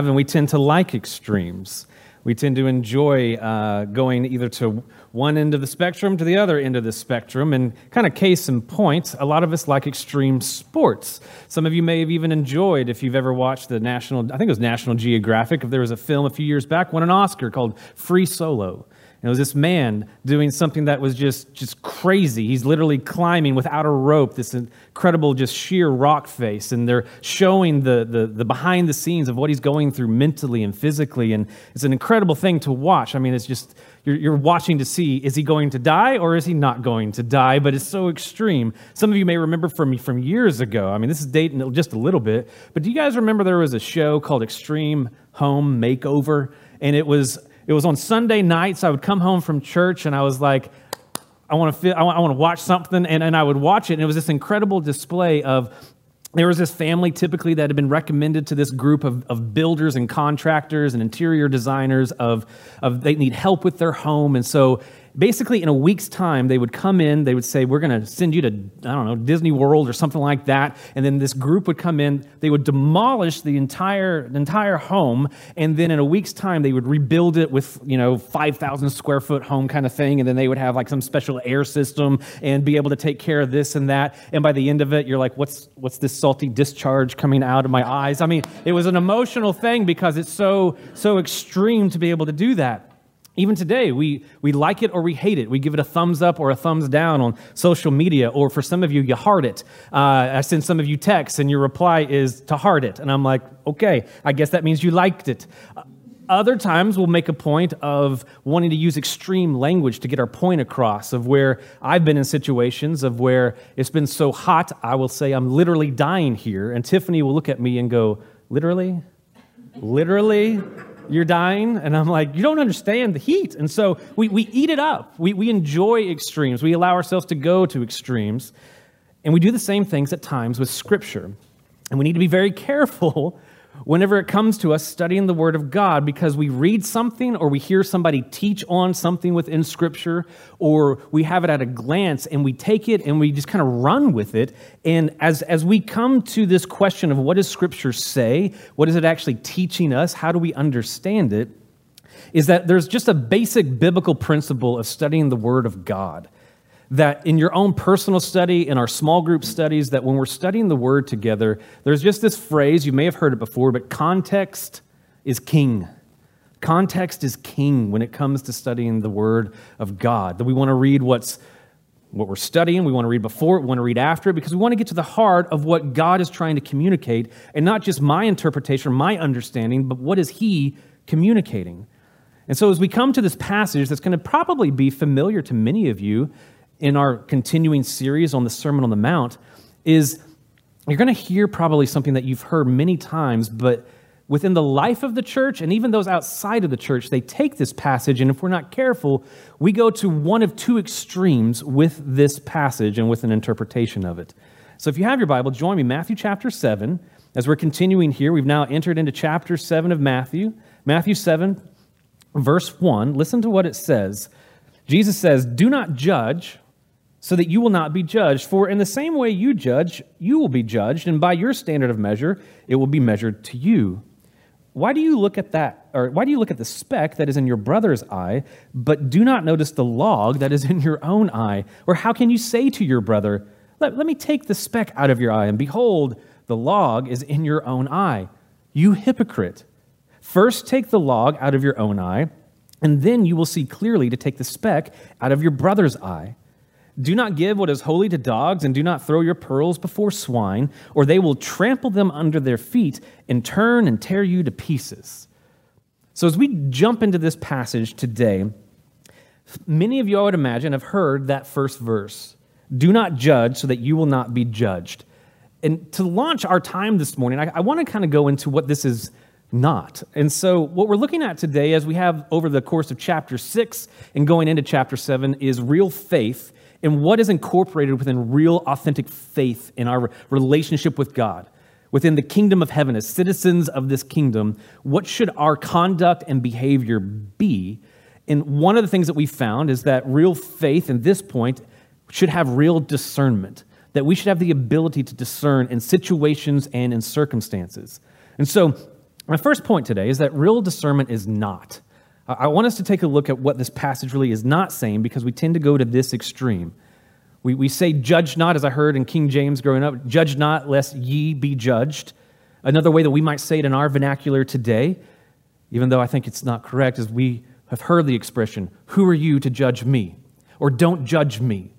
have, and we tend to like extremes. We tend to enjoy uh, going either to one end of the spectrum to the other end of the spectrum. And kind of case in point, a lot of us like extreme sports. Some of you may have even enjoyed, if you've ever watched the National, I think it was National Geographic, if there was a film a few years back, won an Oscar called Free Solo. It was this man doing something that was just, just crazy. He's literally climbing without a rope, this incredible, just sheer rock face. And they're showing the, the, the behind the scenes of what he's going through mentally and physically. And it's an incredible thing to watch. I mean, it's just, you're, you're watching to see is he going to die or is he not going to die? But it's so extreme. Some of you may remember from, from years ago. I mean, this is dating just a little bit. But do you guys remember there was a show called Extreme Home Makeover? And it was it was on Sunday nights. I would come home from church and I was like, I want to feel, I want, I want to watch something. And, and I would watch it. And it was this incredible display of there was this family typically that had been recommended to this group of, of builders and contractors and interior designers of, of they need help with their home and so basically in a week's time they would come in they would say we're going to send you to i don't know disney world or something like that. And then this group would come in they would demolish the entire the entire home and then in a week's time they would rebuild it with you know 5000 square foot home kind of thing and then they would have like some special air system and be able to take care of this and that. And by the end of it you're like what's what's this salty discharge coming out of my eyes? I mean it was an emotional thing because it's so so extreme to be able to do that even today, we, we like it or we hate it. We give it a thumbs up or a thumbs down on social media, or for some of you, you heart it. Uh, I send some of you texts, and your reply is to heart it. And I'm like, okay, I guess that means you liked it. Other times, we'll make a point of wanting to use extreme language to get our point across, of where I've been in situations of where it's been so hot, I will say, I'm literally dying here. And Tiffany will look at me and go, literally? Literally? You're dying. And I'm like, you don't understand the heat. And so we, we eat it up. We, we enjoy extremes. We allow ourselves to go to extremes. And we do the same things at times with Scripture. And we need to be very careful whenever it comes to us studying the Word of God because we read something or we hear somebody teach on something within Scripture or we have it at a glance and we take it and we just kind of run with it. And as, as we come to this question of what does Scripture say? What is it actually teaching us? How do we understand it? Is that there's just a basic biblical principle of studying the Word of God that in your own personal study, in our small group studies, that when we're studying the word together, there's just this phrase, you may have heard it before, but context is king. Context is king when it comes to studying the word of God. That we want to read what's what we're studying, we want to read before we want to read after because we want to get to the heart of what God is trying to communicate, and not just my interpretation my understanding, but what is He communicating. And so, as we come to this passage that's going to probably be familiar to many of you, in our continuing series on the Sermon on the Mount is you're going to hear probably something that you've heard many times, but within the life of the church and even those outside of the church, they take this passage, and if we're not careful, we go to one of two extremes with this passage and with an interpretation of it. So if you have your Bible, join me, Matthew chapter 7. As we're continuing here, we've now entered into chapter 7 of Matthew. Matthew 7, verse 1. Listen to what it says. Jesus says, Do not judge so that you will not be judged. For in the same way you judge, you will be judged, and by your standard of measure, it will be measured to you. Why do you look at that, or why do you look at the speck that is in your brother's eye, but do not notice the log that is in your own eye? Or how can you say to your brother, let, let me take the speck out of your eye, and behold, the log is in your own eye? You hypocrite. First take the log out of your own eye, and then you will see clearly to take the speck out of your brother's eye. Do not give what is holy to dogs, and do not throw your pearls before swine, or they will trample them under their feet and turn and tear you to pieces. So, as we jump into this passage today, many of you, I would imagine, have heard that first verse Do not judge so that you will not be judged. And to launch our time this morning, I, I want to kind of go into what this is not. And so, what we're looking at today, as we have over the course of chapter six and going into chapter seven, is real faith and what is incorporated within real, authentic faith in our relationship with God. Within the kingdom of heaven, as citizens of this kingdom, what should our conduct and behavior be? And one of the things that we found is that real faith, in this point, should have real discernment, that we should have the ability to discern in situations and in circumstances. And so, My first point today is that real discernment is not. I want us to take a look at what this passage really is not saying because we tend to go to this extreme. We, we say, judge not, as I heard in King James growing up, judge not lest ye be judged. Another way that we might say it in our vernacular today, even though I think it's not correct, is we have heard the expression, who are you to judge me? Or don't judge me.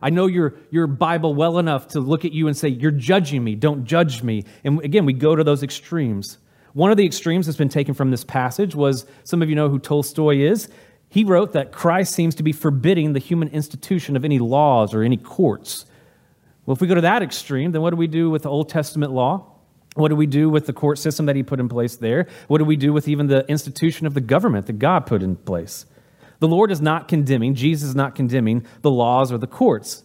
I know your, your Bible well enough to look at you and say, You're judging me, don't judge me. And again, we go to those extremes. One of the extremes that's been taken from this passage was some of you know who Tolstoy is. He wrote that Christ seems to be forbidding the human institution of any laws or any courts. Well, if we go to that extreme, then what do we do with the Old Testament law? What do we do with the court system that he put in place there? What do we do with even the institution of the government that God put in place? The Lord is not condemning, Jesus is not condemning the laws or the courts.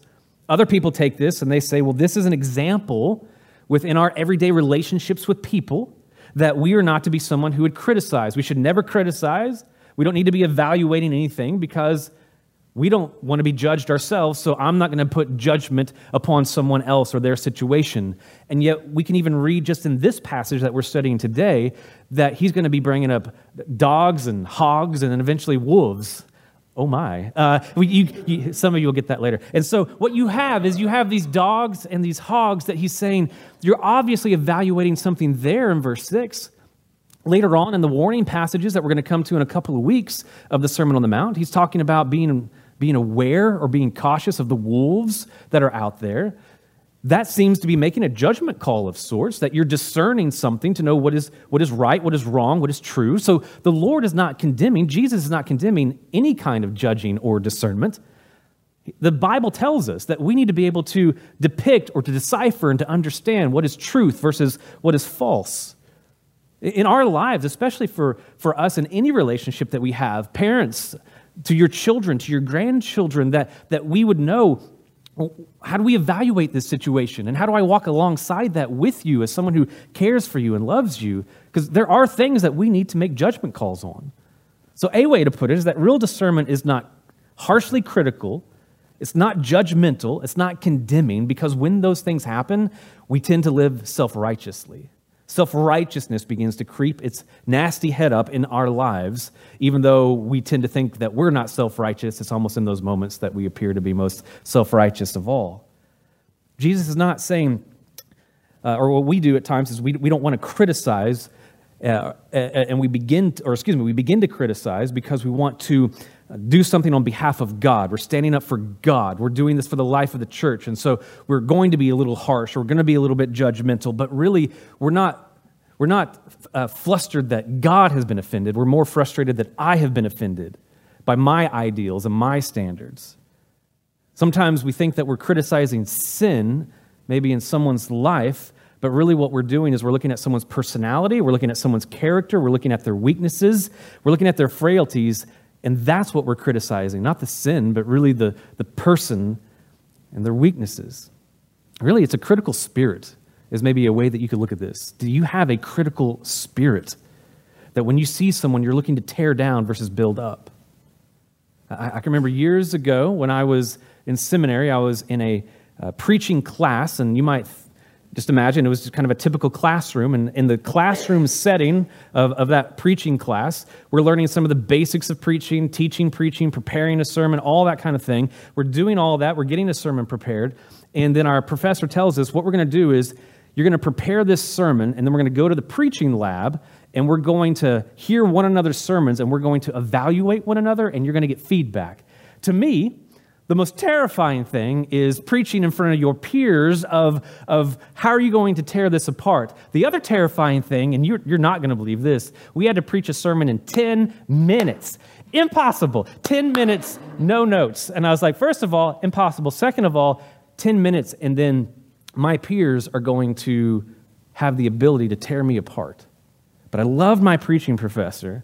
Other people take this and they say, well, this is an example within our everyday relationships with people that we are not to be someone who would criticize. We should never criticize. We don't need to be evaluating anything because we don't want to be judged ourselves, so I'm not going to put judgment upon someone else or their situation. And yet, we can even read just in this passage that we're studying today that he's going to be bringing up dogs and hogs and then eventually wolves. Oh my. Uh, you, you, some of you will get that later. And so, what you have is you have these dogs and these hogs that he's saying, you're obviously evaluating something there in verse 6. Later on in the warning passages that we're going to come to in a couple of weeks of the Sermon on the Mount, he's talking about being being aware or being cautious of the wolves that are out there, that seems to be making a judgment call of sorts, that you're discerning something to know what is, what is right, what is wrong, what is true. So the Lord is not condemning, Jesus is not condemning any kind of judging or discernment. The Bible tells us that we need to be able to depict or to decipher and to understand what is truth versus what is false. In our lives, especially for, for us in any relationship that we have, parents, to your children, to your grandchildren, that, that we would know how do we evaluate this situation? And how do I walk alongside that with you as someone who cares for you and loves you? Because there are things that we need to make judgment calls on. So, a way to put it is that real discernment is not harshly critical, it's not judgmental, it's not condemning, because when those things happen, we tend to live self righteously. Self righteousness begins to creep its nasty head up in our lives, even though we tend to think that we're not self righteous. It's almost in those moments that we appear to be most self righteous of all. Jesus is not saying, uh, or what we do at times is we, we don't want to criticize, uh, and we begin, to, or excuse me, we begin to criticize because we want to do something on behalf of God. We're standing up for God. We're doing this for the life of the church. And so we're going to be a little harsh. We're going to be a little bit judgmental, but really, we're not, we're not uh, flustered that God has been offended. We're more frustrated that I have been offended by my ideals and my standards. Sometimes we think that we're criticizing sin, maybe in someone's life, but really what we're doing is we're looking at someone's personality, we're looking at someone's character, we're looking at their weaknesses, we're looking at their frailties, and that's what we're criticizing, not the sin, but really the, the person and their weaknesses. Really, it's a critical spirit, is maybe a way that you could look at this. Do you have a critical spirit that when you see someone, you're looking to tear down versus build up? I, I can remember years ago when I was in seminary, I was in a uh, preaching class, and you might just imagine it was kind of a typical classroom. And in the classroom setting of, of that preaching class, we're learning some of the basics of preaching, teaching, preaching, preparing a sermon, all that kind of thing. We're doing all that. We're getting a sermon prepared. And then our professor tells us what we're going to do is you're going to prepare this sermon, and then we're going to go to the preaching lab, and we're going to hear one another's sermons, and we're going to evaluate one another, and you're going to get feedback. To me, the most terrifying thing is preaching in front of your peers of, of how are you going to tear this apart. The other terrifying thing, and you're, you're not going to believe this, we had to preach a sermon in 10 minutes. Impossible. 10 minutes, no notes. And I was like, first of all, impossible. Second of all, 10 minutes, and then my peers are going to have the ability to tear me apart. But I loved my preaching professor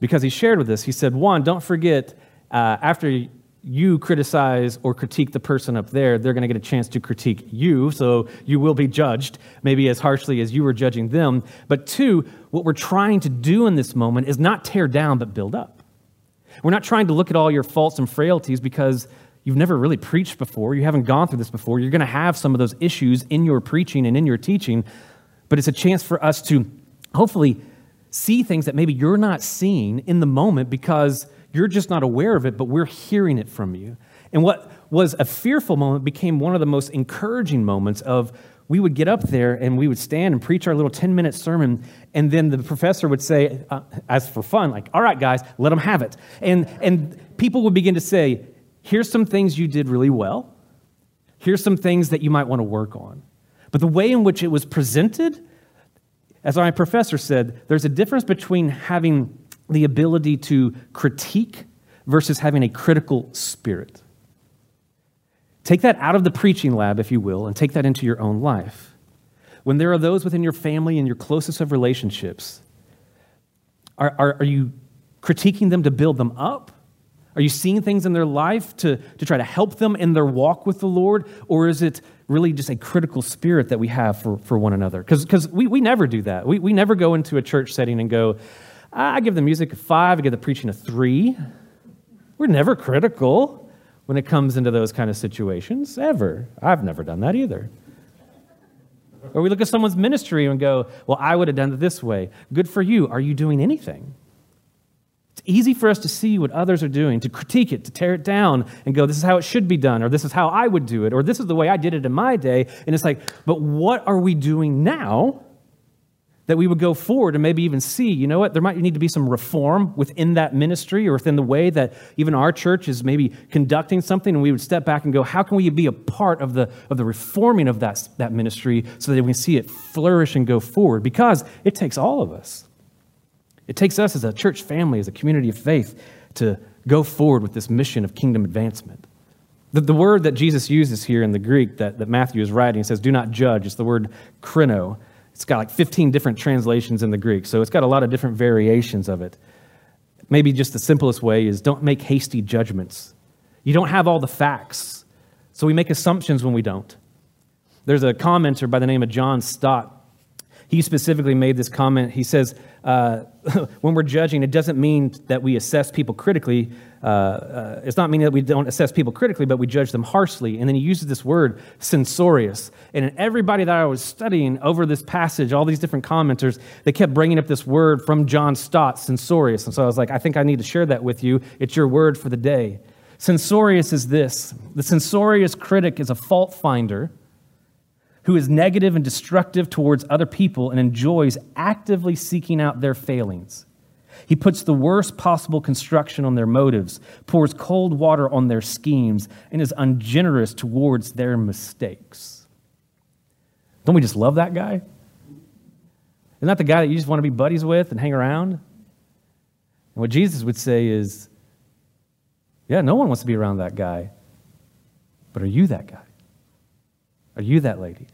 because he shared with us, he said, one, don't forget, uh, after you criticize or critique the person up there, they're going to get a chance to critique you. So you will be judged, maybe as harshly as you were judging them. But two, what we're trying to do in this moment is not tear down, but build up. We're not trying to look at all your faults and frailties because you've never really preached before. You haven't gone through this before. You're going to have some of those issues in your preaching and in your teaching. But it's a chance for us to hopefully see things that maybe you're not seeing in the moment because you're just not aware of it, but we're hearing it from you. And what was a fearful moment became one of the most encouraging moments of we would get up there and we would stand and preach our little 10 minute sermon and then the professor would say uh, as for fun like all right guys let them have it. And and people would begin to say here's some things you did really well. Here's some things that you might want to work on. But the way in which it was presented as my professor said there's a difference between having the ability to critique versus having a critical spirit Take that out of the preaching lab, if you will, and take that into your own life. When there are those within your family and your closest of relationships, are, are, are you critiquing them to build them up? Are you seeing things in their life to, to try to help them in their walk with the Lord? Or is it really just a critical spirit that we have for, for one another? Because we, we never do that. We, we never go into a church setting and go, I give the music a five, I give the preaching a three. We're never critical when it comes into those kind of situations, ever. I've never done that either. Or we look at someone's ministry and go, Well, I would have done it this way. Good for you. Are you doing anything? It's easy for us to see what others are doing, to critique it, to tear it down and go, This is how it should be done, or this is how I would do it, or this is the way I did it in my day. And it's like, But what are we doing now that we would go forward and maybe even see, you know what, there might need to be some reform within that ministry or within the way that even our church is maybe conducting something, and we would step back and go, how can we be a part of the, of the reforming of that, that ministry so that we can see it flourish and go forward? Because it takes all of us. It takes us as a church family, as a community of faith, to go forward with this mission of kingdom advancement. The, the word that Jesus uses here in the Greek that, that Matthew is writing says, do not judge. It's the word krino. It's got like 15 different translations in the Greek, so it's got a lot of different variations of it. Maybe just the simplest way is don't make hasty judgments. You don't have all the facts, so we make assumptions when we don't. There's a commenter by the name of John Stott. He specifically made this comment. He says, uh, when we're judging, it doesn't mean that we assess people critically. Uh, uh, it's not meaning that we don't assess people critically, but we judge them harshly. And then he uses this word, censorious. And in everybody that I was studying over this passage, all these different commenters, they kept bringing up this word from John Stott, censorious. And so I was like, I think I need to share that with you. It's your word for the day. Censorious is this the censorious critic is a fault finder who is negative and destructive towards other people and enjoys actively seeking out their failings. He puts the worst possible construction on their motives, pours cold water on their schemes, and is ungenerous towards their mistakes. Don't we just love that guy? Isn't that the guy that you just want to be buddies with and hang around? And what Jesus would say is, yeah, no one wants to be around that guy. But are you that guy? Are you that lady?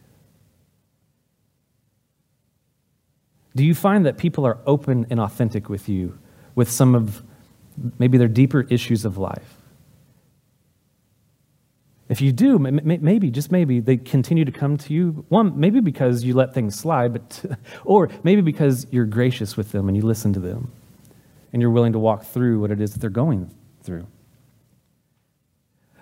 Do you find that people are open and authentic with you with some of maybe their deeper issues of life? If you do, maybe, just maybe, they continue to come to you. One, maybe because you let things slide, but, or maybe because you're gracious with them and you listen to them and you're willing to walk through what it is that they're going through.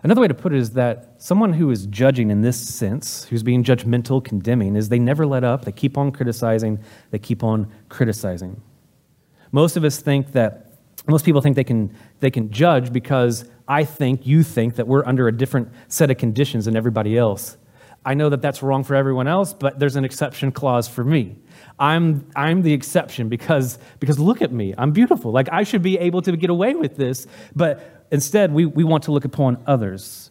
Another way to put it is that someone who is judging in this sense, who's being judgmental, condemning, is they never let up. They keep on criticizing. They keep on criticizing. Most of us think that, most people think they can, they can judge because I think, you think that we're under a different set of conditions than everybody else. I know that that's wrong for everyone else, but there's an exception clause for me. I'm, I'm the exception because, because look at me. I'm beautiful. Like, I should be able to get away with this. But Instead, we, we want to look upon others.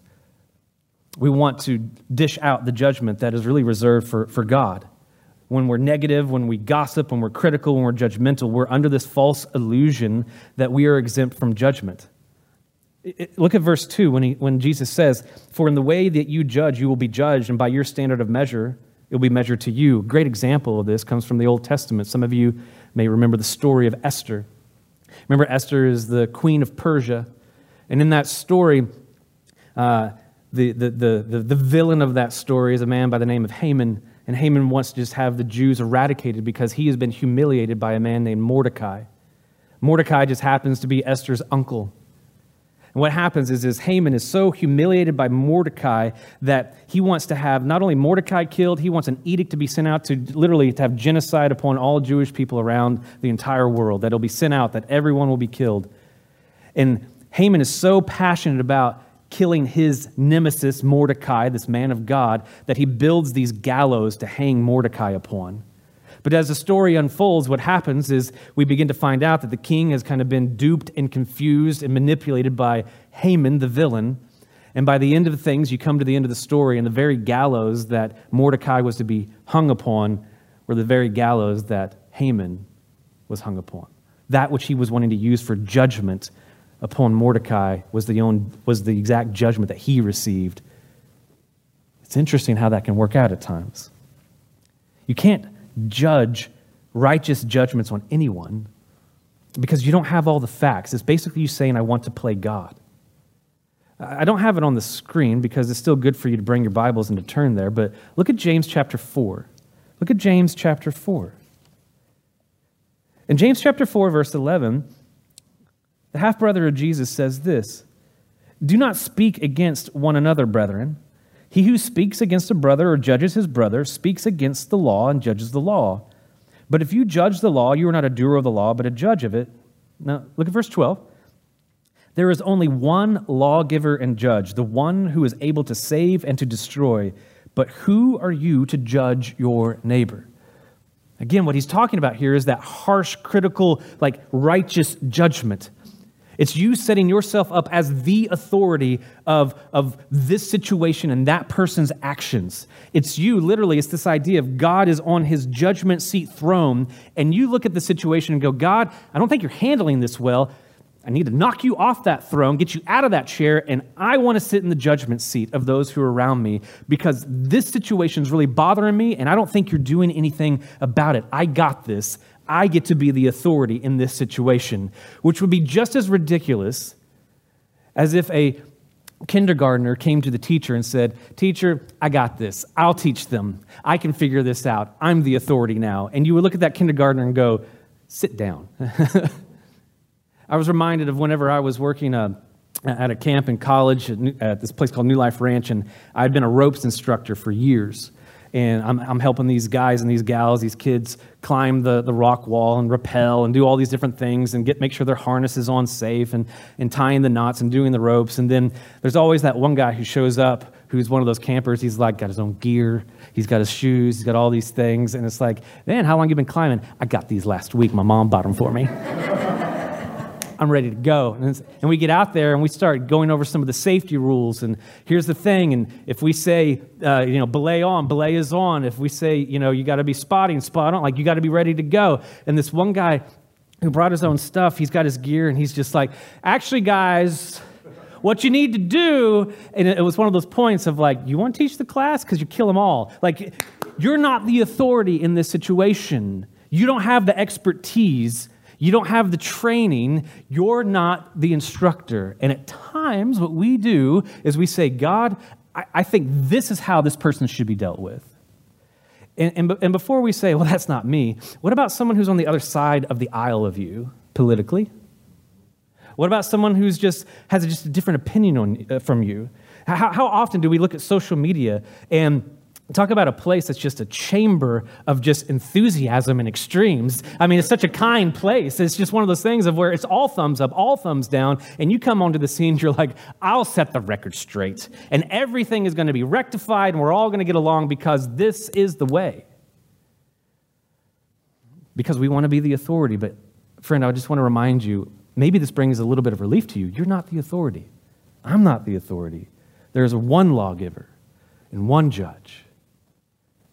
We want to dish out the judgment that is really reserved for, for God. When we're negative, when we gossip, when we're critical, when we're judgmental, we're under this false illusion that we are exempt from judgment. Look at verse 2 when, he, when Jesus says, For in the way that you judge, you will be judged, and by your standard of measure, it will be measured to you. A great example of this comes from the Old Testament. Some of you may remember the story of Esther. Remember, Esther is the queen of Persia. And in that story, uh, the, the, the, the, villain of that story is a man by the name of Haman. And Haman wants to just have the Jews eradicated because he has been humiliated by a man named Mordecai. Mordecai just happens to be Esther's uncle. And what happens is, is Haman is so humiliated by Mordecai that he wants to have not only Mordecai killed, he wants an edict to be sent out to literally to have genocide upon all Jewish people around the entire world, that it'll be sent out, that everyone will be killed. And Haman is so passionate about killing his nemesis, Mordecai, this man of God, that he builds these gallows to hang Mordecai upon. But as the story unfolds, what happens is we begin to find out that the king has kind of been duped and confused and manipulated by Haman, the villain. And by the end of things, you come to the end of the story, and the very gallows that Mordecai was to be hung upon were the very gallows that Haman was hung upon. That which he was wanting to use for judgment upon Mordecai was the, own, was the exact judgment that he received. It's interesting how that can work out at times. You can't judge righteous judgments on anyone because you don't have all the facts. It's basically you saying, I want to play God. I don't have it on the screen because it's still good for you to bring your Bibles and to turn there, but look at James chapter 4. Look at James chapter 4. In James chapter 4, verse 11, the half brother of Jesus says this Do not speak against one another, brethren. He who speaks against a brother or judges his brother speaks against the law and judges the law. But if you judge the law, you are not a doer of the law, but a judge of it. Now, look at verse 12. There is only one lawgiver and judge, the one who is able to save and to destroy. But who are you to judge your neighbor? Again, what he's talking about here is that harsh, critical, like righteous judgment. It's you setting yourself up as the authority of, of this situation and that person's actions. It's you, literally, it's this idea of God is on his judgment seat throne, and you look at the situation and go, God, I don't think you're handling this well. I need to knock you off that throne, get you out of that chair, and I want to sit in the judgment seat of those who are around me because this situation is really bothering me, and I don't think you're doing anything about it. I got this. I get to be the authority in this situation, which would be just as ridiculous as if a kindergartner came to the teacher and said, Teacher, I got this. I'll teach them. I can figure this out. I'm the authority now. And you would look at that kindergartner and go, Sit down. I was reminded of whenever I was working uh, at a camp in college at this place called New Life Ranch, and I'd been a ropes instructor for years and I'm, I'm helping these guys and these gals, these kids, climb the, the rock wall and rappel and do all these different things and get make sure their harness is on safe and, and tying the knots and doing the ropes. And then there's always that one guy who shows up who's one of those campers. He's like got his own gear, he's got his shoes, he's got all these things, and it's like, man, how long you been climbing? I got these last week. My mom bought them for me. I'm ready to go. And, and we get out there and we start going over some of the safety rules. And here's the thing. And if we say, uh, you know, belay on, belay is on. If we say, you know, you got to be spotting, spot on, like you got to be ready to go. And this one guy who brought his own stuff, he's got his gear and he's just like, actually, guys, what you need to do, and it was one of those points of like, you want to teach the class? Because you kill them all. Like, you're not the authority in this situation. You don't have the expertise you don't have the training. You're not the instructor. And at times, what we do is we say, God, I, I think this is how this person should be dealt with. And, and, and before we say, well, that's not me, what about someone who's on the other side of the aisle of you politically? What about someone who's just has just a different opinion on, uh, from you? How, how often do we look at social media and Talk about a place that's just a chamber of just enthusiasm and extremes. I mean, it's such a kind place. It's just one of those things of where it's all thumbs up, all thumbs down, and you come onto the scene, you're like, I'll set the record straight, and everything is going to be rectified, and we're all going to get along because this is the way. Because we want to be the authority. But, friend, I just want to remind you maybe this brings a little bit of relief to you. You're not the authority. I'm not the authority. There is one lawgiver and one judge.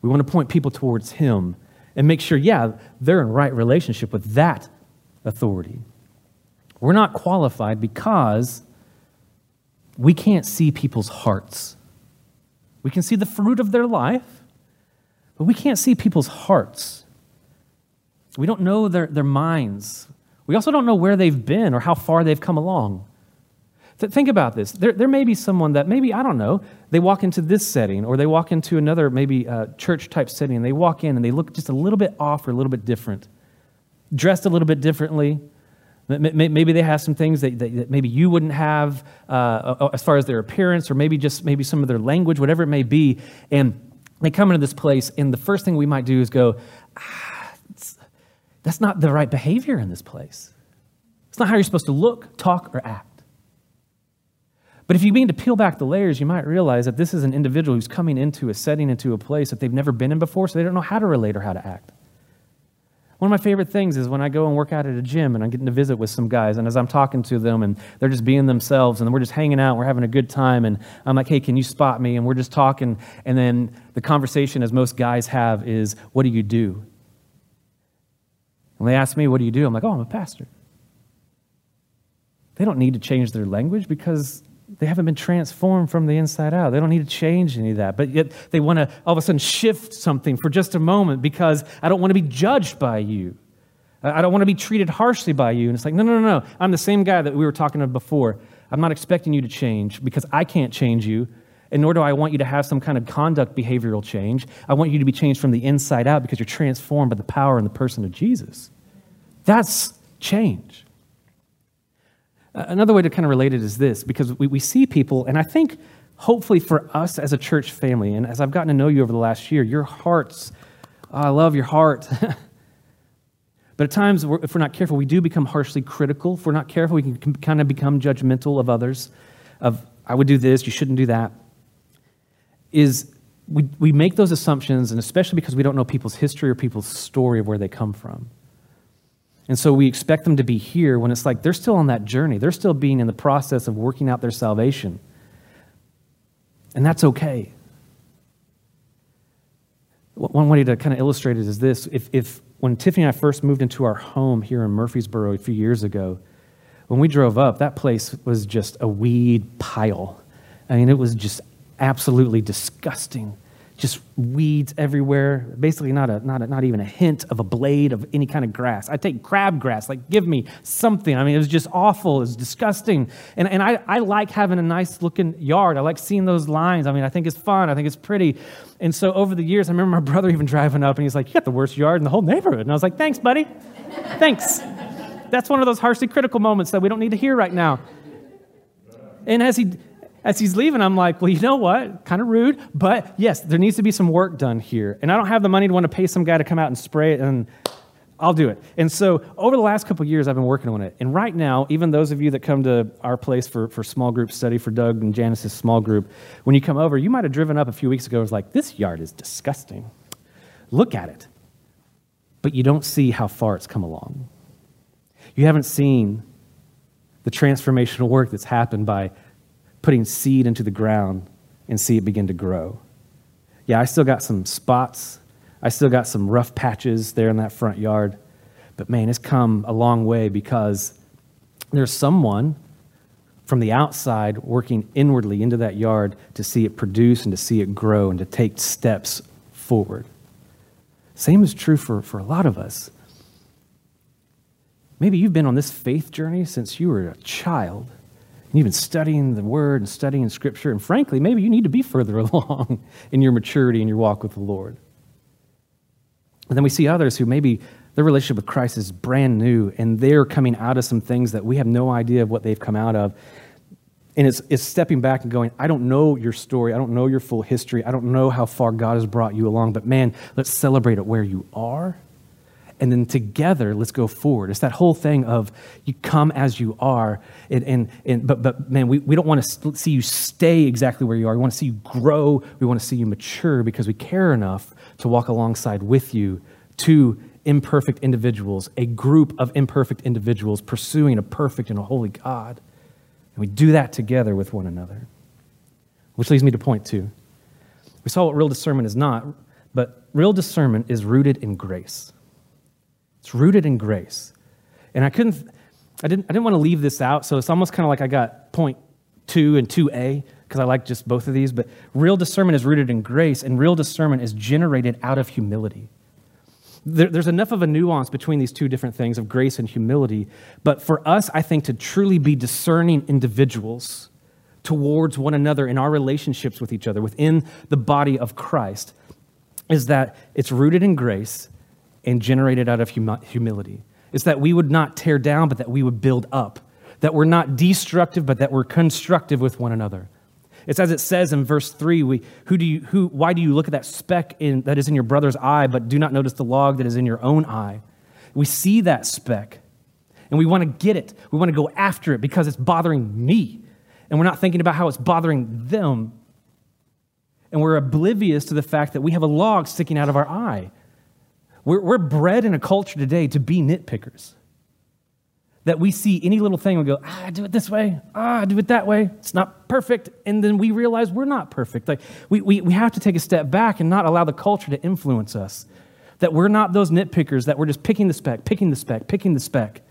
We want to point people towards Him and make sure, yeah, they're in right relationship with that authority. We're not qualified because we can't see people's hearts. We can see the fruit of their life, but we can't see people's hearts. We don't know their, their minds. We also don't know where they've been or how far they've come along. Think about this. There, there may be someone that maybe, I don't know, they walk into this setting or they walk into another maybe uh, church type setting and they walk in and they look just a little bit off or a little bit different, dressed a little bit differently, Maybe they have some things that, that maybe you wouldn't have uh, as far as their appearance, or maybe just maybe some of their language, whatever it may be. And they come into this place, and the first thing we might do is go, ah, that's not the right behavior in this place. It's not how you're supposed to look, talk, or act. But if you begin to peel back the layers, you might realize that this is an individual who's coming into a setting, into a place that they've never been in before, so they don't know how to relate or how to act. One of my favorite things is when I go and work out at a gym and I'm getting to visit with some guys, and as I'm talking to them and they're just being themselves and we're just hanging out, we're having a good time, and I'm like, hey, can you spot me? And we're just talking, and then the conversation, as most guys have, is, what do you do? And they ask me, what do you do? I'm like, oh, I'm a pastor. They don't need to change their language because they haven't been transformed from the inside out. They don't need to change any of that. But yet they want to all of a sudden shift something for just a moment because I don't want to be judged by you. I don't want to be treated harshly by you. And it's like, no, no, no, no. I'm the same guy that we were talking of before. I'm not expecting you to change because I can't change you, and nor do I want you to have some kind of conduct behavioral change. I want you to be changed from the inside out because you're transformed by the power and the person of Jesus. That's change. Another way to kind of relate it is this because we, we see people, and I think hopefully for us as a church family, and as I've gotten to know you over the last year, your hearts, oh, I love your heart. but at times, if we're not careful, we do become harshly critical. If we're not careful, we can kind of become judgmental of others, of, I would do this, you shouldn't do that. Is we, we make those assumptions, and especially because we don't know people's history or people's story of where they come from. And so we expect them to be here when it's like they're still on that journey. They're still being in the process of working out their salvation. And that's okay. One way to kind of illustrate it is this if, if when Tiffany and I first moved into our home here in Murfreesboro a few years ago, when we drove up, that place was just a weed pile. I mean, it was just absolutely disgusting just weeds everywhere. Basically, not, a, not, a, not even a hint of a blade of any kind of grass. I take crabgrass, like, give me something. I mean, it was just awful. It was disgusting. And, and I, I like having a nice looking yard. I like seeing those lines. I mean, I think it's fun. I think it's pretty. And so over the years, I remember my brother even driving up and he's like, You got the worst yard in the whole neighborhood. And I was like, Thanks, buddy. Thanks. That's one of those harshly critical moments that we don't need to hear right now. And as he as he's leaving, I'm like, well, you know what? Kind of rude, but yes, there needs to be some work done here. And I don't have the money to want to pay some guy to come out and spray it, and I'll do it. And so over the last couple years, I've been working on it. And right now, even those of you that come to our place for, for small group study for Doug and Janice's small group, when you come over, you might have driven up a few weeks ago and was like, this yard is disgusting. Look at it. But you don't see how far it's come along. You haven't seen the transformational work that's happened by putting seed into the ground and see it begin to grow. Yeah, I still got some spots. I still got some rough patches there in that front yard. But man, it's come a long way because there's someone from the outside working inwardly into that yard to see it produce and to see it grow and to take steps forward. Same is true for, for a lot of us. Maybe you've been on this faith journey since you were a child. You've been studying the Word and studying Scripture, and frankly, maybe you need to be further along in your maturity and your walk with the Lord. And then we see others who maybe their relationship with Christ is brand new, and they're coming out of some things that we have no idea of what they've come out of. And it's, it's stepping back and going, I don't know your story. I don't know your full history. I don't know how far God has brought you along, but man, let's celebrate it where you are and then together let's go forward. It's that whole thing of you come as you are. And, and, and but, but man we, we don't want to see you stay exactly where you are. We want to see you grow. We want to see you mature because we care enough to walk alongside with you two imperfect individuals a group of imperfect individuals pursuing a perfect and a holy god. And we do that together with one another. Which leads me to point two. We saw what real discernment is not but real discernment is rooted in grace it's rooted in grace. And I couldn't, I didn't, I didn't want to leave this out, so it's almost kind of like I got point two and 2A, because I like just both of these. But real discernment is rooted in grace, and real discernment is generated out of humility. There, there's enough of a nuance between these two different things of grace and humility. But for us, I think to truly be discerning individuals towards one another in our relationships with each other within the body of Christ is that it's rooted in grace and generated out of hum- humility. It's that we would not tear down, but that we would build up. That we're not destructive, but that we're constructive with one another. It's as it says in verse 3 we, who do you, who, Why do you look at that speck in, that is in your brother's eye, but do not notice the log that is in your own eye? We see that speck and we want to get it. We want to go after it because it's bothering me. And we're not thinking about how it's bothering them. And we're oblivious to the fact that we have a log sticking out of our eye. We're, we're bred in a culture today to be nitpickers that we see any little thing and we go, ah, do it this way, ah, do it that way. It's not perfect. And then we realize we're not perfect. Like we, we, we have to take a step back and not allow the culture to influence us. That we're not those nitpickers, that we're just picking the speck, picking the speck, picking the speck.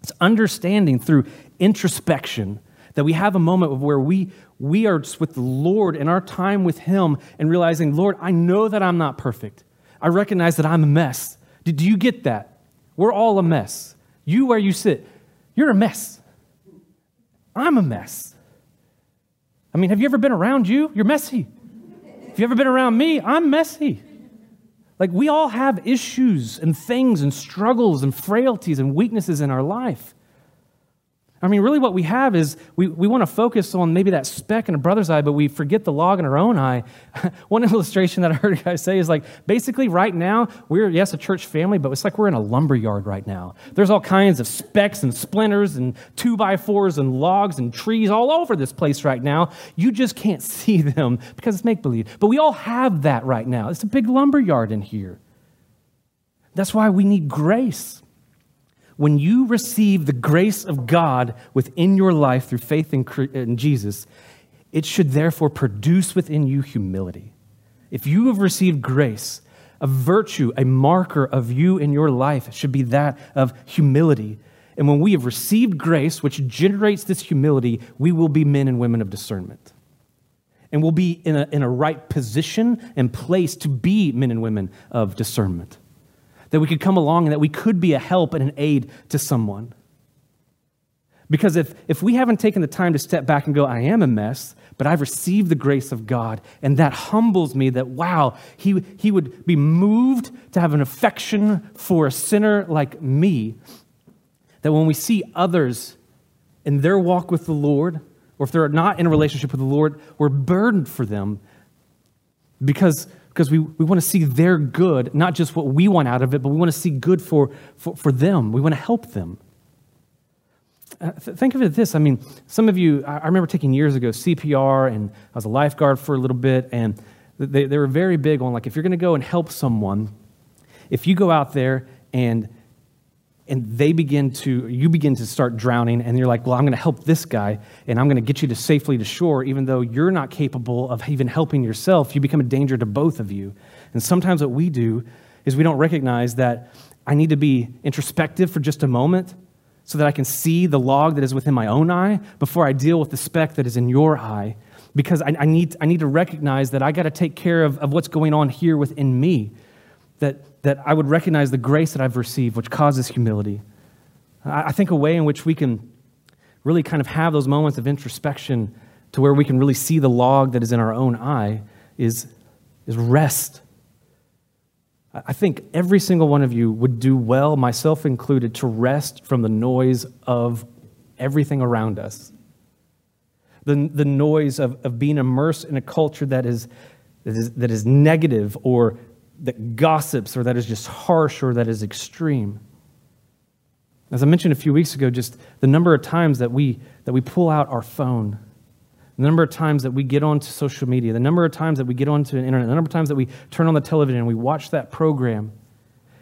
It's understanding through introspection that we have a moment of where we, we are with the Lord in our time with Him and realizing, Lord, I know that I'm not perfect. I recognize that I'm a mess. Do you get that? We're all a mess. You, where you sit, you're a mess. I'm a mess. I mean, have you ever been around you? You're messy. Have you ever been around me? I'm messy. Like, we all have issues and things and struggles and frailties and weaknesses in our life. I mean, really, what we have is we, we want to focus on maybe that speck in a brother's eye, but we forget the log in our own eye. One illustration that I heard a guy say is like basically, right now, we're, yes, a church family, but it's like we're in a lumber yard right now. There's all kinds of specks and splinters and two by fours and logs and trees all over this place right now. You just can't see them because it's make believe. But we all have that right now. It's a big lumber yard in here. That's why we need grace. When you receive the grace of God within your life through faith in, in Jesus, it should therefore produce within you humility. If you have received grace, a virtue, a marker of you in your life should be that of humility. And when we have received grace, which generates this humility, we will be men and women of discernment. And we'll be in a, in a right position and place to be men and women of discernment that we could come along and that we could be a help and an aid to someone. Because if, if we haven't taken the time to step back and go, I am a mess, but I've received the grace of God, and that humbles me that, wow, he, he would be moved to have an affection for a sinner like me, that when we see others in their walk with the Lord, or if they're not in a relationship with the Lord, we're burdened for them because because we, we want to see their good, not just what we want out of it, but we want to see good for, for, for them. We want to help them. Uh, th- think of it this I mean, some of you, I, I remember taking years ago CPR, and I was a lifeguard for a little bit, and they, they were very big on like, if you're going to go and help someone, if you go out there and and they begin to you begin to start drowning and you're like well i'm going to help this guy and i'm going to get you to safely to shore even though you're not capable of even helping yourself. You become a danger to both of you. And sometimes what we do is we don't recognize that i need to be introspective for just a moment so that i can see the log that is within my own eye before i deal with the speck that is in your eye because i, I need, I need to recognize that i got to take care of, of what's going on here within me that, that I would recognize the grace that I've received, which causes humility. I, think a way in which we can really kind of have those moments of introspection to where we can really see the log that is in our own eye is, is rest. I think every single one of you would do well, myself included, to rest from the noise of everything around us. The, the noise of, of being immersed in a culture that is, that is, that is negative or that gossips or that is just harsh or that is extreme. As I mentioned a few weeks ago, just the number of times that we, that we pull out our phone, the number of times that we get onto social media, the number of times that we get onto the internet, the number of times that we turn on the television and we watch that program,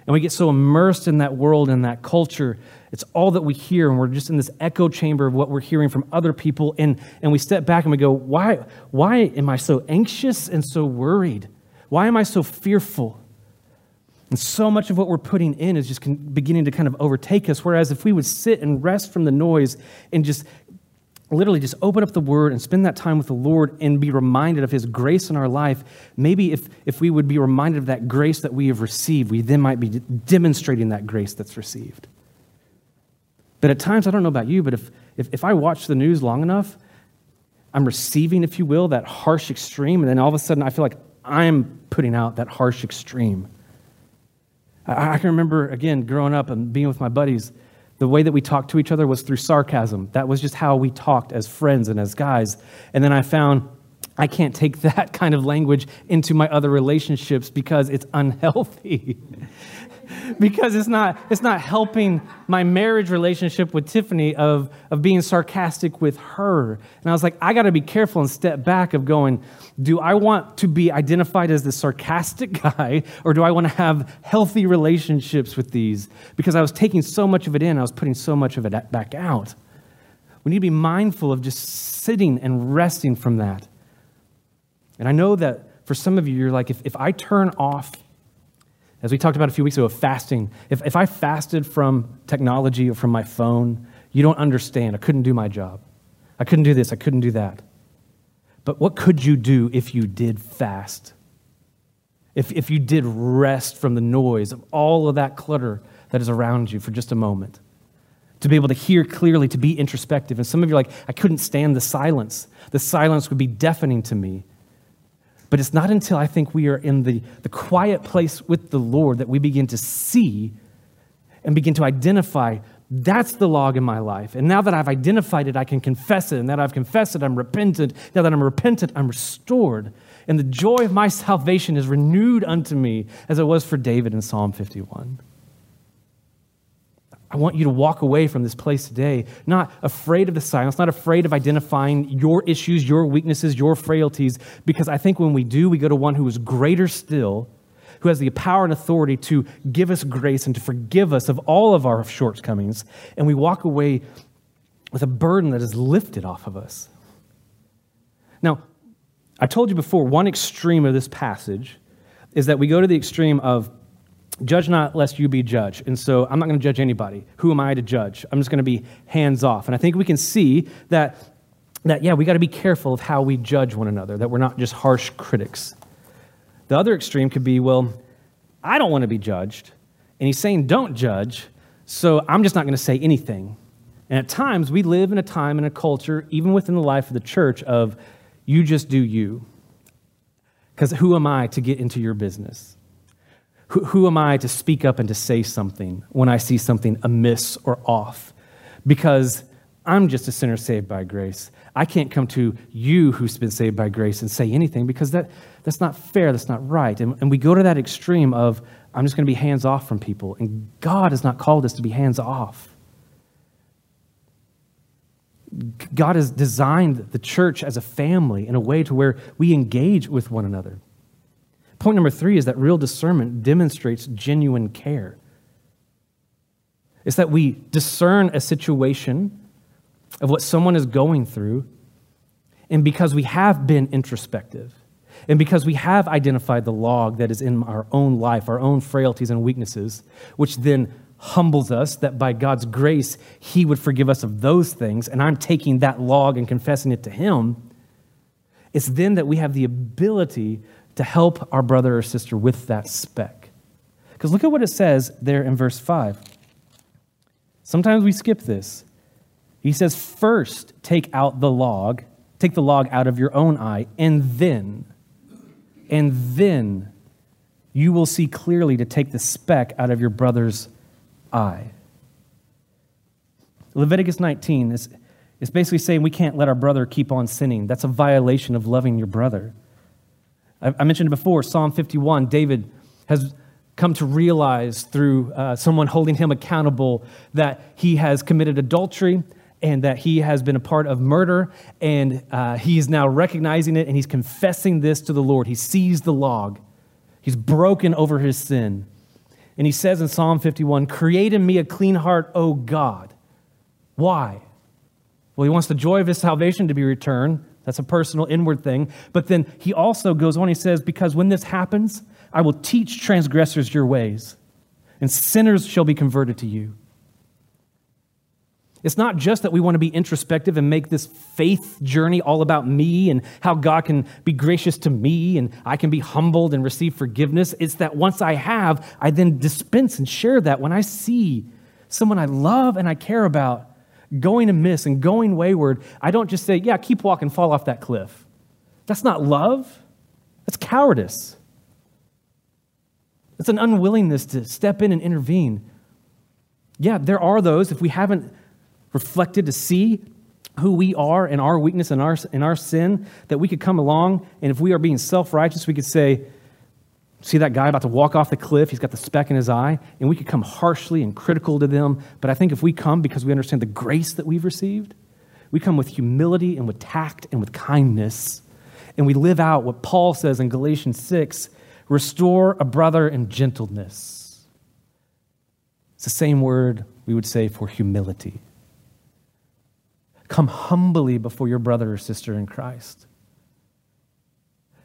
and we get so immersed in that world and that culture. It's all that we hear, and we're just in this echo chamber of what we're hearing from other people. And, and we step back and we go, why, why am I so anxious and so worried? Why am I so fearful? And so much of what we're putting in is just beginning to kind of overtake us. Whereas if we would sit and rest from the noise and just literally just open up the word and spend that time with the Lord and be reminded of his grace in our life, maybe if, if we would be reminded of that grace that we have received, we then might be demonstrating that grace that's received. But at times, I don't know about you, but if, if, if I watch the news long enough, I'm receiving, if you will, that harsh extreme, and then all of a sudden I feel like I'm putting out that harsh extreme. I, I can remember, again, growing up and being with my buddies, the way that we talked to each other was through sarcasm. That was just how we talked as friends and as guys. And then I found I can't take that kind of language into my other relationships because it's unhealthy. because it's not, it's not helping my marriage relationship with Tiffany of, of being sarcastic with her. And I was like, I got to be careful and step back of going, do I want to be identified as the sarcastic guy or do I want to have healthy relationships with these? Because I was taking so much of it in, I was putting so much of it back out. We need to be mindful of just sitting and resting from that. And I know that for some of you, you're like, if, if I turn off as we talked about a few weeks ago, fasting. If, if I fasted from technology or from my phone, you don't understand. I couldn't do my job. I couldn't do this. I couldn't do that. But what could you do if you did fast? If, if you did rest from the noise of all of that clutter that is around you for just a moment? To be able to hear clearly, to be introspective. And some of you are like, I couldn't stand the silence. The silence would be deafening to me. But it's not until I think we are in the, the quiet place with the Lord that we begin to see and begin to identify that's the log in my life. And now that I've identified it, I can confess it. And that I've confessed it, I'm repentant. Now that I'm repentant, I'm restored. And the joy of my salvation is renewed unto me as it was for David in Psalm 51. I want you to walk away from this place today, not afraid of the silence, not afraid of identifying your issues, your weaknesses, your frailties, because I think when we do, we go to one who is greater still, who has the power and authority to give us grace and to forgive us of all of our shortcomings, and we walk away with a burden that is lifted off of us. Now, I told you before, one extreme of this passage is that we go to the extreme of Judge not, lest you be judged. And so I'm not going to judge anybody. Who am I to judge? I'm just going to be hands off. And I think we can see that, that yeah, we got to be careful of how we judge one another, that we're not just harsh critics. The other extreme could be, well, I don't want to be judged. And he's saying, don't judge. So I'm just not going to say anything. And at times, we live in a time and a culture, even within the life of the church, of you just do you. Because who am I to get into your business? Who, who am I to speak up and to say something when I see something amiss or off? Because I'm just a sinner saved by grace. I can't come to you who's been saved by grace and say anything because that, that's not fair, that's not right. And, and we go to that extreme of, I'm just going to be hands off from people. And God has not called us to be hands off. God has designed the church as a family in a way to where we engage with one another. Point number three is that real discernment demonstrates genuine care. It's that we discern a situation of what someone is going through, and because we have been introspective, and because we have identified the log that is in our own life, our own frailties and weaknesses, which then humbles us that by God's grace, He would forgive us of those things, and I'm taking that log and confessing it to Him, it's then that we have the ability to help our brother or sister with that speck. Because look at what it says there in verse 5. Sometimes we skip this. He says, First, take out the log, take the log out of your own eye, and then, and then you will see clearly to take the speck out of your brother's eye. Leviticus 19 is, is basically saying we can't let our brother keep on sinning. That's a violation of loving your brother. I mentioned it before, Psalm 51, David has come to realize through uh, someone holding him accountable that he has committed adultery and that he has been a part of murder, and uh, he is now recognizing it and he's confessing this to the Lord. He sees the log, he's broken over his sin. And he says in Psalm 51 Create in me a clean heart, O God. Why? Well, he wants the joy of his salvation to be returned. That's a personal inward thing. But then he also goes on, he says, Because when this happens, I will teach transgressors your ways, and sinners shall be converted to you. It's not just that we want to be introspective and make this faith journey all about me and how God can be gracious to me and I can be humbled and receive forgiveness. It's that once I have, I then dispense and share that when I see someone I love and I care about going amiss and going wayward, I don't just say, yeah, keep walking, fall off that cliff. That's not love, that's cowardice. It's an unwillingness to step in and intervene. Yeah, there are those, if we haven't reflected to see who we are and our weakness and our, and our sin, that we could come along, and if we are being self righteous, we could say, See that guy about to walk off the cliff? He's got the speck in his eye, and we could come harshly and critical to them. But I think if we come because we understand the grace that we've received, we come with humility and with tact and with kindness, and we live out what Paul says in Galatians 6 restore a brother in gentleness. It's the same word we would say for humility. Come humbly before your brother or sister in Christ.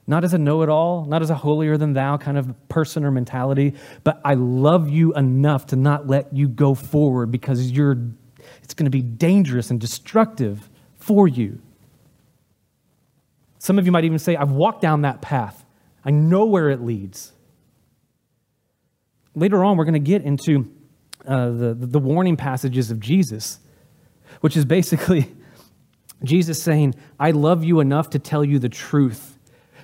Not as a know it all, not as a holier than thou kind of person or mentality, but I love you enough to not let you go forward because you're, it's going to be dangerous and destructive for you. Some of you might even say, I've walked down that path. I know where it leads. Later on, we're going to get into uh, the, the warning passages of Jesus, which is basically Jesus saying, I love you enough to tell you the truth.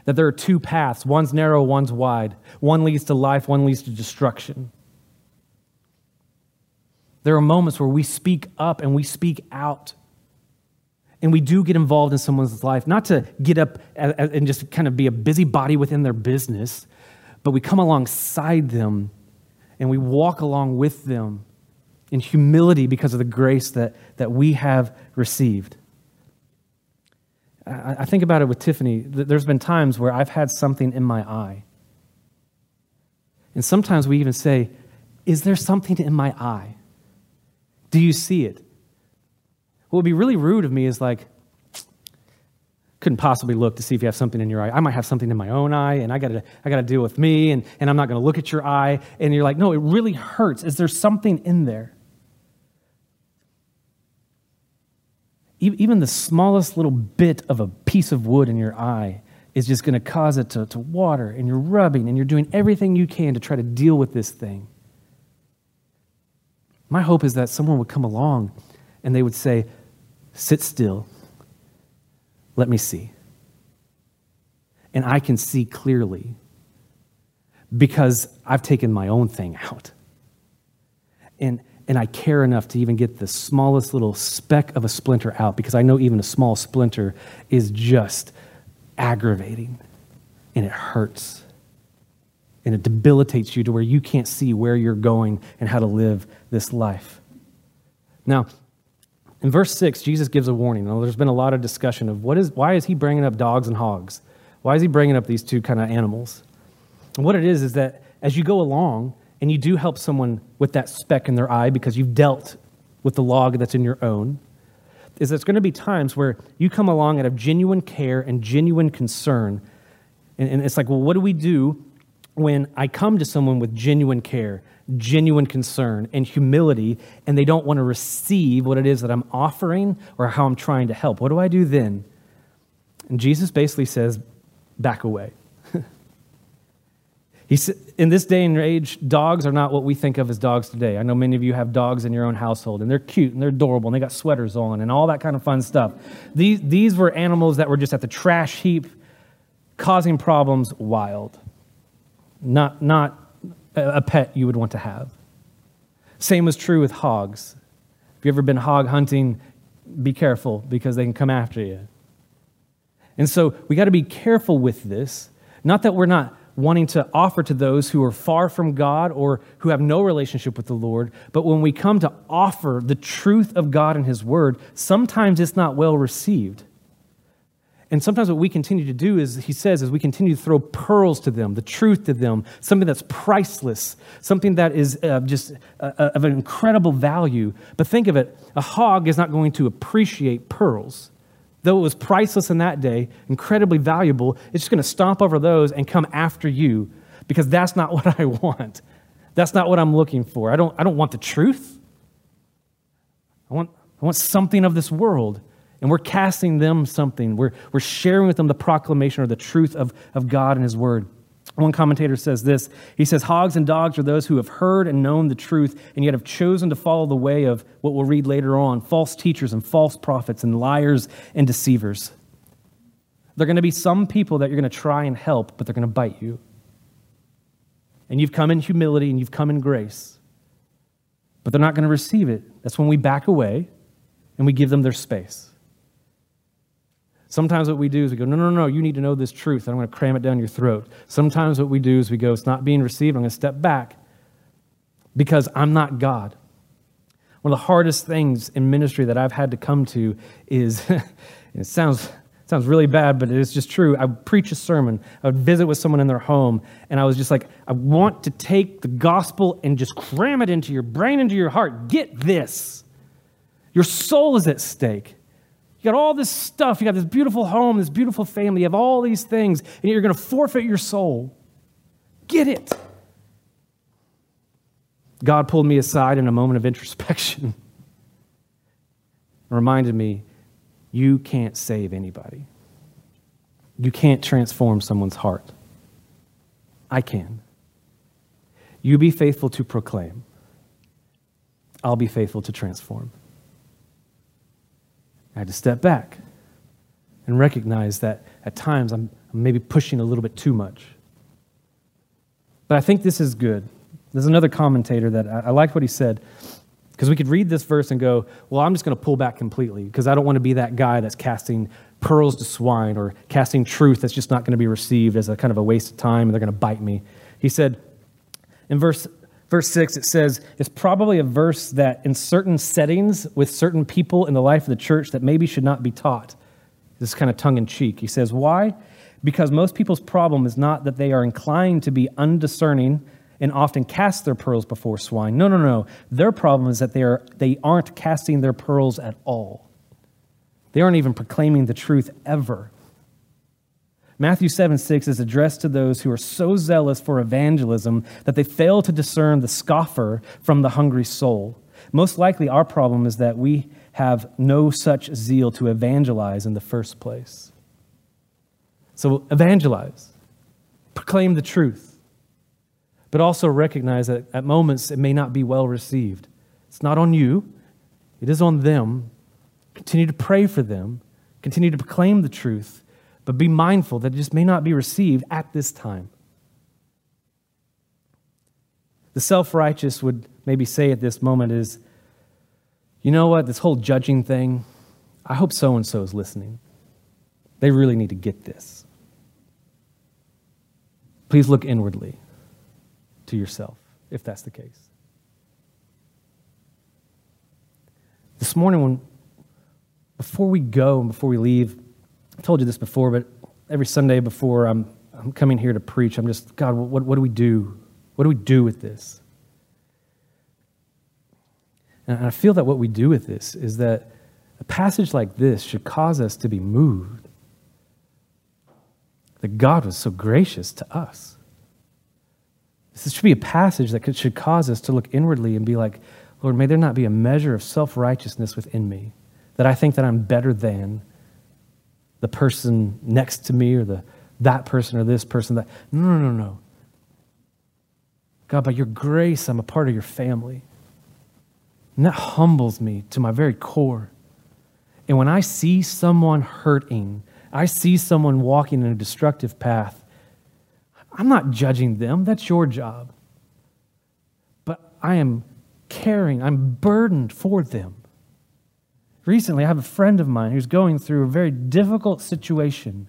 That there are two paths one's narrow, one's wide. One leads to life, one leads to destruction. There are moments where we speak up and we speak out. And we do get involved in someone's life, not to get up and just kind of be a busybody within their business, but we come alongside them and we walk along with them in humility because of the grace that, that we have received. I think about it with Tiffany. There's been times where I've had something in my eye. And sometimes we even say, Is there something in my eye? Do you see it? What would be really rude of me is like, couldn't possibly look to see if you have something in your eye. I might have something in my own eye, and I gotta, I gotta deal with me, and, and I'm not gonna look at your eye. And you're like, no, it really hurts. Is there something in there? Even the smallest little bit of a piece of wood in your eye is just going to cause it to, to water, and you're rubbing, and you're doing everything you can to try to deal with this thing. My hope is that someone would come along and they would say, Sit still, let me see. And I can see clearly because I've taken my own thing out. And and I care enough to even get the smallest little speck of a splinter out because I know even a small splinter is just aggravating and it hurts and it debilitates you to where you can't see where you're going and how to live this life. Now, in verse 6, Jesus gives a warning. Now, there's been a lot of discussion of what is, why is he bringing up dogs and hogs? Why is he bringing up these two kind of animals? And what it is is that as you go along, and you do help someone with that speck in their eye because you've dealt with the log that's in your own, is there's going to be times where you come along out of genuine care and genuine concern. And, and it's like, well, what do we do when I come to someone with genuine care, genuine concern, and humility, and they don't want to receive what it is that I'm offering or how I'm trying to help? What do I do then? And Jesus basically says, back away. He said, in this day and age, dogs are not what we think of as dogs today. I know many of you have dogs in your own household, and they're cute and they're adorable, and they got sweaters on and all that kind of fun stuff. These, these were animals that were just at the trash heap, causing problems wild. Not, not a pet you would want to have. Same was true with hogs. If you've ever been hog hunting, be careful because they can come after you. And so we got to be careful with this. Not that we're not wanting to offer to those who are far from God or who have no relationship with the Lord. But when we come to offer the truth of God and His Word, sometimes it's not well received. And sometimes what we continue to do is, he says, is we continue to throw pearls to them, the truth to them, something that's priceless, something that is uh, just uh, uh of an incredible value. But think of it a hog is not going to appreciate pearls though it was priceless in that day, incredibly valuable, it's just going to stomp over those and come after you because that's not what I want. That's not what I'm looking for. I don't, I don't want the truth. I want, I want something of this world. And we're casting them something. We're, we're sharing with them the proclamation or the truth of, of God and His Word. One commentator says this He says, Hogs and dogs are those who have heard and known the truth and yet have chosen to follow the way of what we'll read later on false teachers and false prophets and liars and deceivers. There are going to be some people that you're going to try and help, but they're going to bite you. and you've come in humility and you've come in grace, but they're not going to receive it. That's when we back away and we give them their space. Sometimes what we do is we go, no, no, no, you need to know this truth. I'm going to cram it down your throat. Sometimes what we do is we go, it's not being received. I'm going to step back because I'm not God. One of the hardest things in ministry that I've had to come to is, it sounds, sounds really bad, but it is just true. I would preach a sermon, I would visit with someone in their home, and I was just like, I want to take the gospel and just cram it into your brain, into your heart. Get this. Your soul is at stake. You got all this stuff. You got this beautiful home, this beautiful family. You have all these things, and you're going to forfeit your soul. Get it. God pulled me aside in a moment of introspection and reminded me you can't save anybody. You can't transform someone's heart. I can. You be faithful to proclaim, I'll be faithful to transform. I had to step back and recognize that at times I'm, maybe pushing a little bit too much. But I think this is good. There's another commentator that I, I liked what he said because we could read this verse and go, well, I'm just going to pull back completely because I don't want to be that guy that's casting pearls to swine or casting truth that's just not going to be received as a kind of a waste of time and they're going to bite me. He said in verse verse 6, it says, it's probably a verse that in certain settings with certain people in the life of the church that maybe should not be taught. This is kind of tongue in cheek. He says, Why? Because most people's problem is not that they are inclined to be undiscerning and often cast their pearls before swine. No, no, no. Their problem is that they, are, they aren't casting their pearls at all. They aren't even proclaiming the truth ever. Matthew 7 6 is addressed to those who are so zealous for evangelism that they fail to discern the scoffer from the hungry soul. Most likely, our problem is that we have no such zeal to evangelize in the first place. So, evangelize, proclaim the truth, but also recognize that at moments it may not be well received. It's not on you, it is on them. Continue to pray for them, continue to proclaim the truth but be mindful that it just may not be received at this time. The self righteous would maybe say at this moment is, you know what, this whole judging thing, I hope so and so is listening. They really need to get this. Please look inwardly to yourself if that's the case. This morning, when, before we go and before we leave, I told you this before, but every Sunday before I'm, I'm coming here to preach, I'm just, God, what, what do we do? What do we do with this? And I feel that what we do with this is that a passage like this should cause us to be moved. That God was so gracious to us. This should be a passage that should cause us to look inwardly and be like, Lord, may there not be a measure of self righteousness within me, that I think that I'm better than, the person next to me or the that person or this person that no no no no. God by your grace i'm a part of your family. And that humbles me to my very core. And when i see someone hurting i see someone walking in a destructive path i'm not judging them. That's your job. But i am caring. I'm burdened for them Recently, I have a friend of mine who's going through a very difficult situation.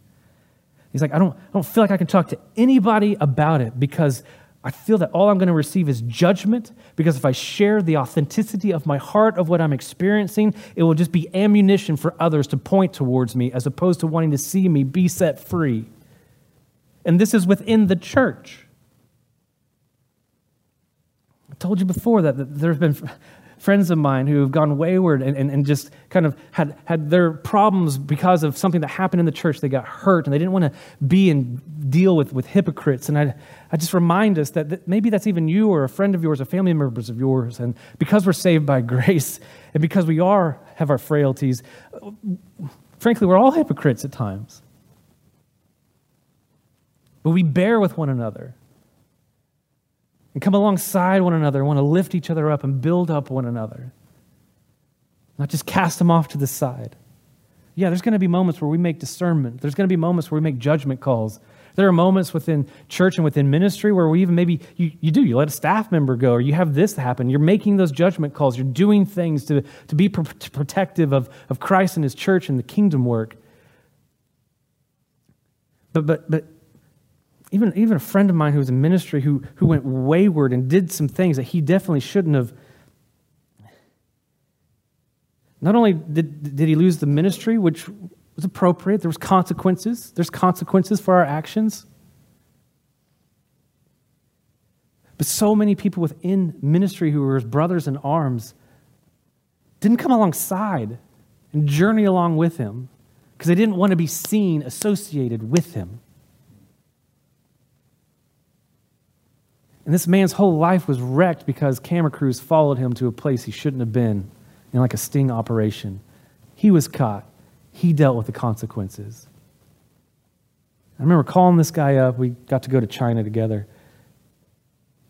He's like, I don't, I don't feel like I can talk to anybody about it because I feel that all I'm going to receive is judgment. Because if I share the authenticity of my heart of what I'm experiencing, it will just be ammunition for others to point towards me as opposed to wanting to see me be set free. And this is within the church. I told you before that, that there have been friends of mine who have gone wayward and, and, and just kind of had, had their problems because of something that happened in the church. They got hurt and they didn't want to be and deal with, with hypocrites. And I, I just remind us that, that maybe that's even you or a friend of yours or family members of yours. And because we're saved by grace and because we are have our frailties, frankly, we're all hypocrites at times. But we bear with one another and come alongside one another, want to lift each other up and build up one another. Not just cast them off to the side. Yeah, there's going to be moments where we make discernment. There's going to be moments where we make judgment calls. There are moments within church and within ministry where we even maybe you, you do, you let a staff member go, or you have this happen. You're making those judgment calls. You're doing things to, to be protective of, of Christ and his church and the kingdom work. But, but, but even, even a friend of mine who was in ministry who, who went wayward and did some things that he definitely shouldn't have. Not only did, did he lose the ministry, which was appropriate. There was consequences. There's consequences for our actions. But so many people within ministry who were his brothers in arms didn't come alongside and journey along with him because they didn't want to be seen associated with him. And this man's whole life was wrecked because camera crews followed him to a place he shouldn't have been in like a sting operation. He was caught he dealt with the consequences. I remember calling this guy up. We got to go to China together.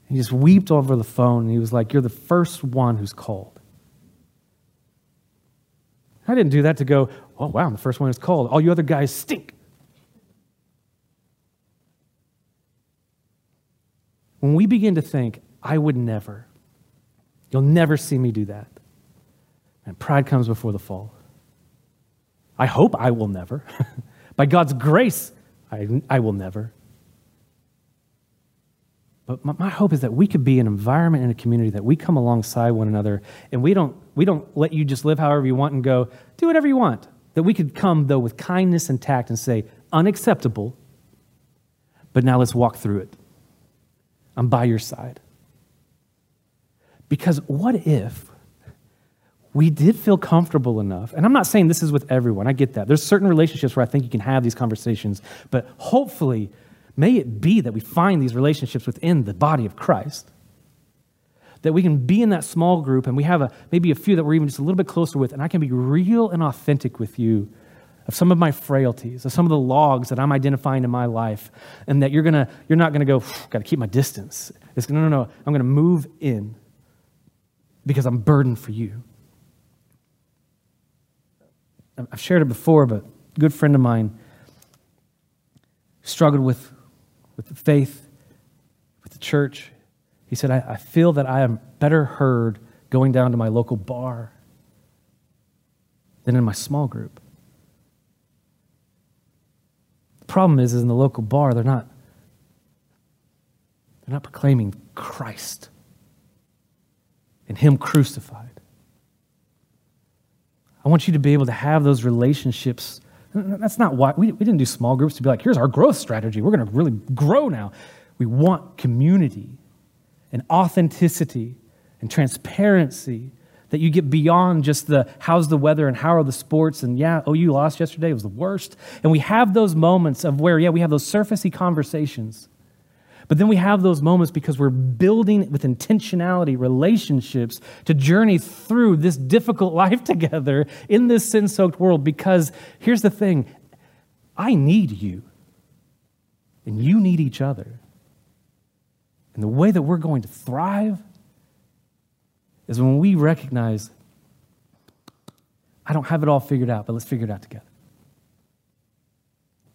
He just wept over the phone and he was like, You're the first one who's called. I didn't do that to go, Oh, wow, I'm the first one who's called. All you other guys stink. When we begin to think, I would never, you'll never see me do that, and pride comes before the fall. I hope I will never. By God's grace, I, I will never. But my, my, hope is that we could be an environment and a community that we come alongside one another and we don't, we don't let you just live however you want and go, do whatever you want. That we could come, though, with kindness and tact and say, unacceptable, but now let's walk through it. I'm by your side. Because what if we did feel comfortable enough. And I'm not saying this is with everyone, I get that. There's certain relationships where I think you can have these conversations, but hopefully, may it be that we find these relationships within the body of Christ. That we can be in that small group and we have a, maybe a few that we're even just a little bit closer with, and I can be real and authentic with you of some of my frailties, of some of the logs that I'm identifying in my life, and that you're gonna, you're not gonna go, gotta keep my distance. It's no, no, no, I'm gonna move in because I'm burdened for you. I've shared it before, but a good friend of mine struggled with, with the faith, with the church. He said, I, I feel that I am better heard going down to my local bar than in my small group. The problem is, is in the local bar, they're not, they're not proclaiming Christ and Him crucified. I want you to be able to have those relationships. That's not why we, we didn't do small groups to be like, here's our growth strategy. We're going to really grow now. We want community and authenticity and transparency that you get beyond just the how's the weather and how are the sports and yeah, oh, you lost yesterday, it was the worst. And we have those moments of where, yeah, we have those surfacey conversations. But then we have those moments because we're building with intentionality relationships to journey through this difficult life together in this sin soaked world. Because here's the thing I need you, and you need each other. And the way that we're going to thrive is when we recognize I don't have it all figured out, but let's figure it out together.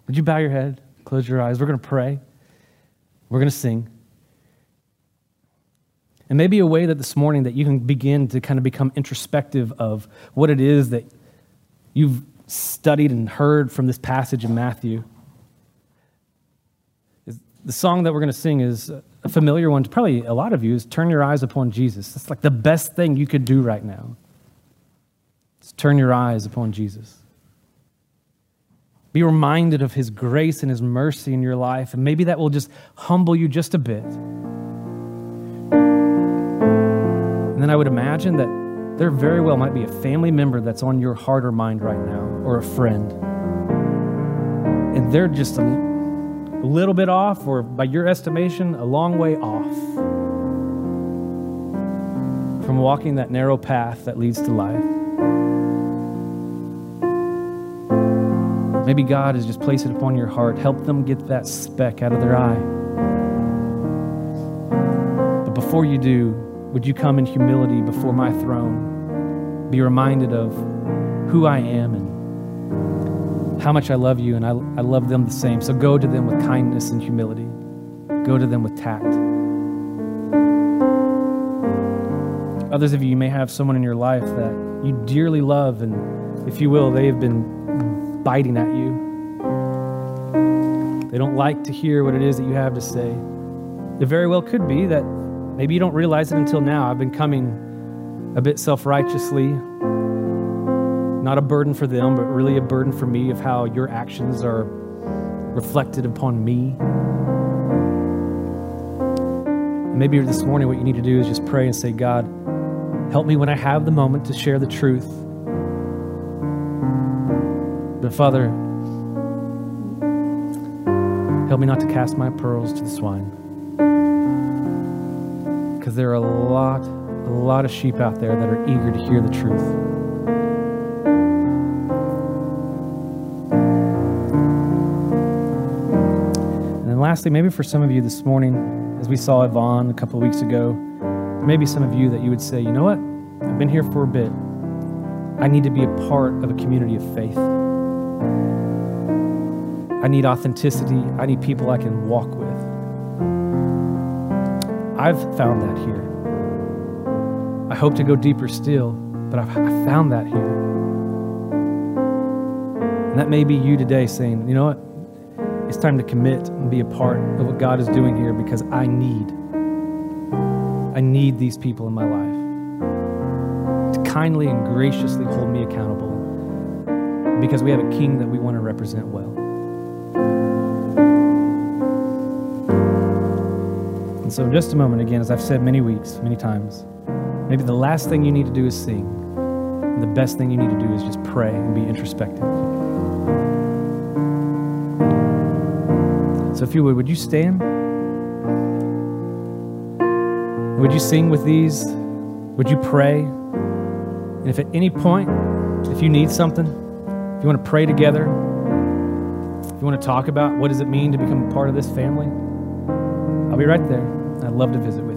Would you bow your head, close your eyes? We're going to pray. We're going to sing. And maybe a way that this morning that you can begin to kind of become introspective of what it is that you've studied and heard from this passage in Matthew. Is the song that we're going to sing is uh, familiar one to probably a lot of you is Turn Your Eyes Upon Jesus. That's like the best thing you could do right now. It's turn your eyes upon Jesus. Be reminded of His grace and His mercy in your life, and maybe that will just humble you just a bit. And then I would imagine that there very well might be a family member that's on your heart or mind right now, or a friend. And they're just a, a little bit off, or by your estimation, a long way off from walking that narrow path that leads to life. Maybe God has just placed it upon your heart. Help them get that speck out of their eye. But before you do, would you come in humility before my throne? Be reminded of who I am and how much I love you and I, I love them the same. So go to them with kindness and humility, go to them with tact. Others of you, you may have someone in your life that you dearly love, and if you will, they have been biting at you. They don't like to hear what it is that you have to say. It very well could be that maybe you don't realize it until now. I've been coming a bit self righteously, not a burden for them, but really a burden for me of how your actions are reflected upon me. Maybe this morning, what you need to do is just pray and say, God, Help me when I have the moment to share the truth. But Father, help me not to cast my pearls to the swine. Because there are a lot, a lot of sheep out there that are eager to hear the truth. Lastly, maybe for some of you this morning, as we saw Yvonne a couple of weeks ago, maybe some of you that you would say, you know what? I've been here for a bit. I need to be a part of a community of faith. I need authenticity. I need people I can walk with. I've found that here. I hope to go deeper still, but I've, found that here. And that may be you today saying, you know what? It's time to commit and be a part of what God is doing here because I need I need these people in my life to kindly and graciously hold me accountable because we have a king that we want to represent well. And so, in just a moment, again, as I've said many weeks, many times, maybe the last thing you need to do is sing. The best thing you need to do is just pray and be introspective. So, if you would, would you stand? Would you sing with these? Would you pray? And if at any point, if you need something, if you want to pray together, if you want to talk about what does it mean to become a part of this family, I'll be right there. I'd love to visit.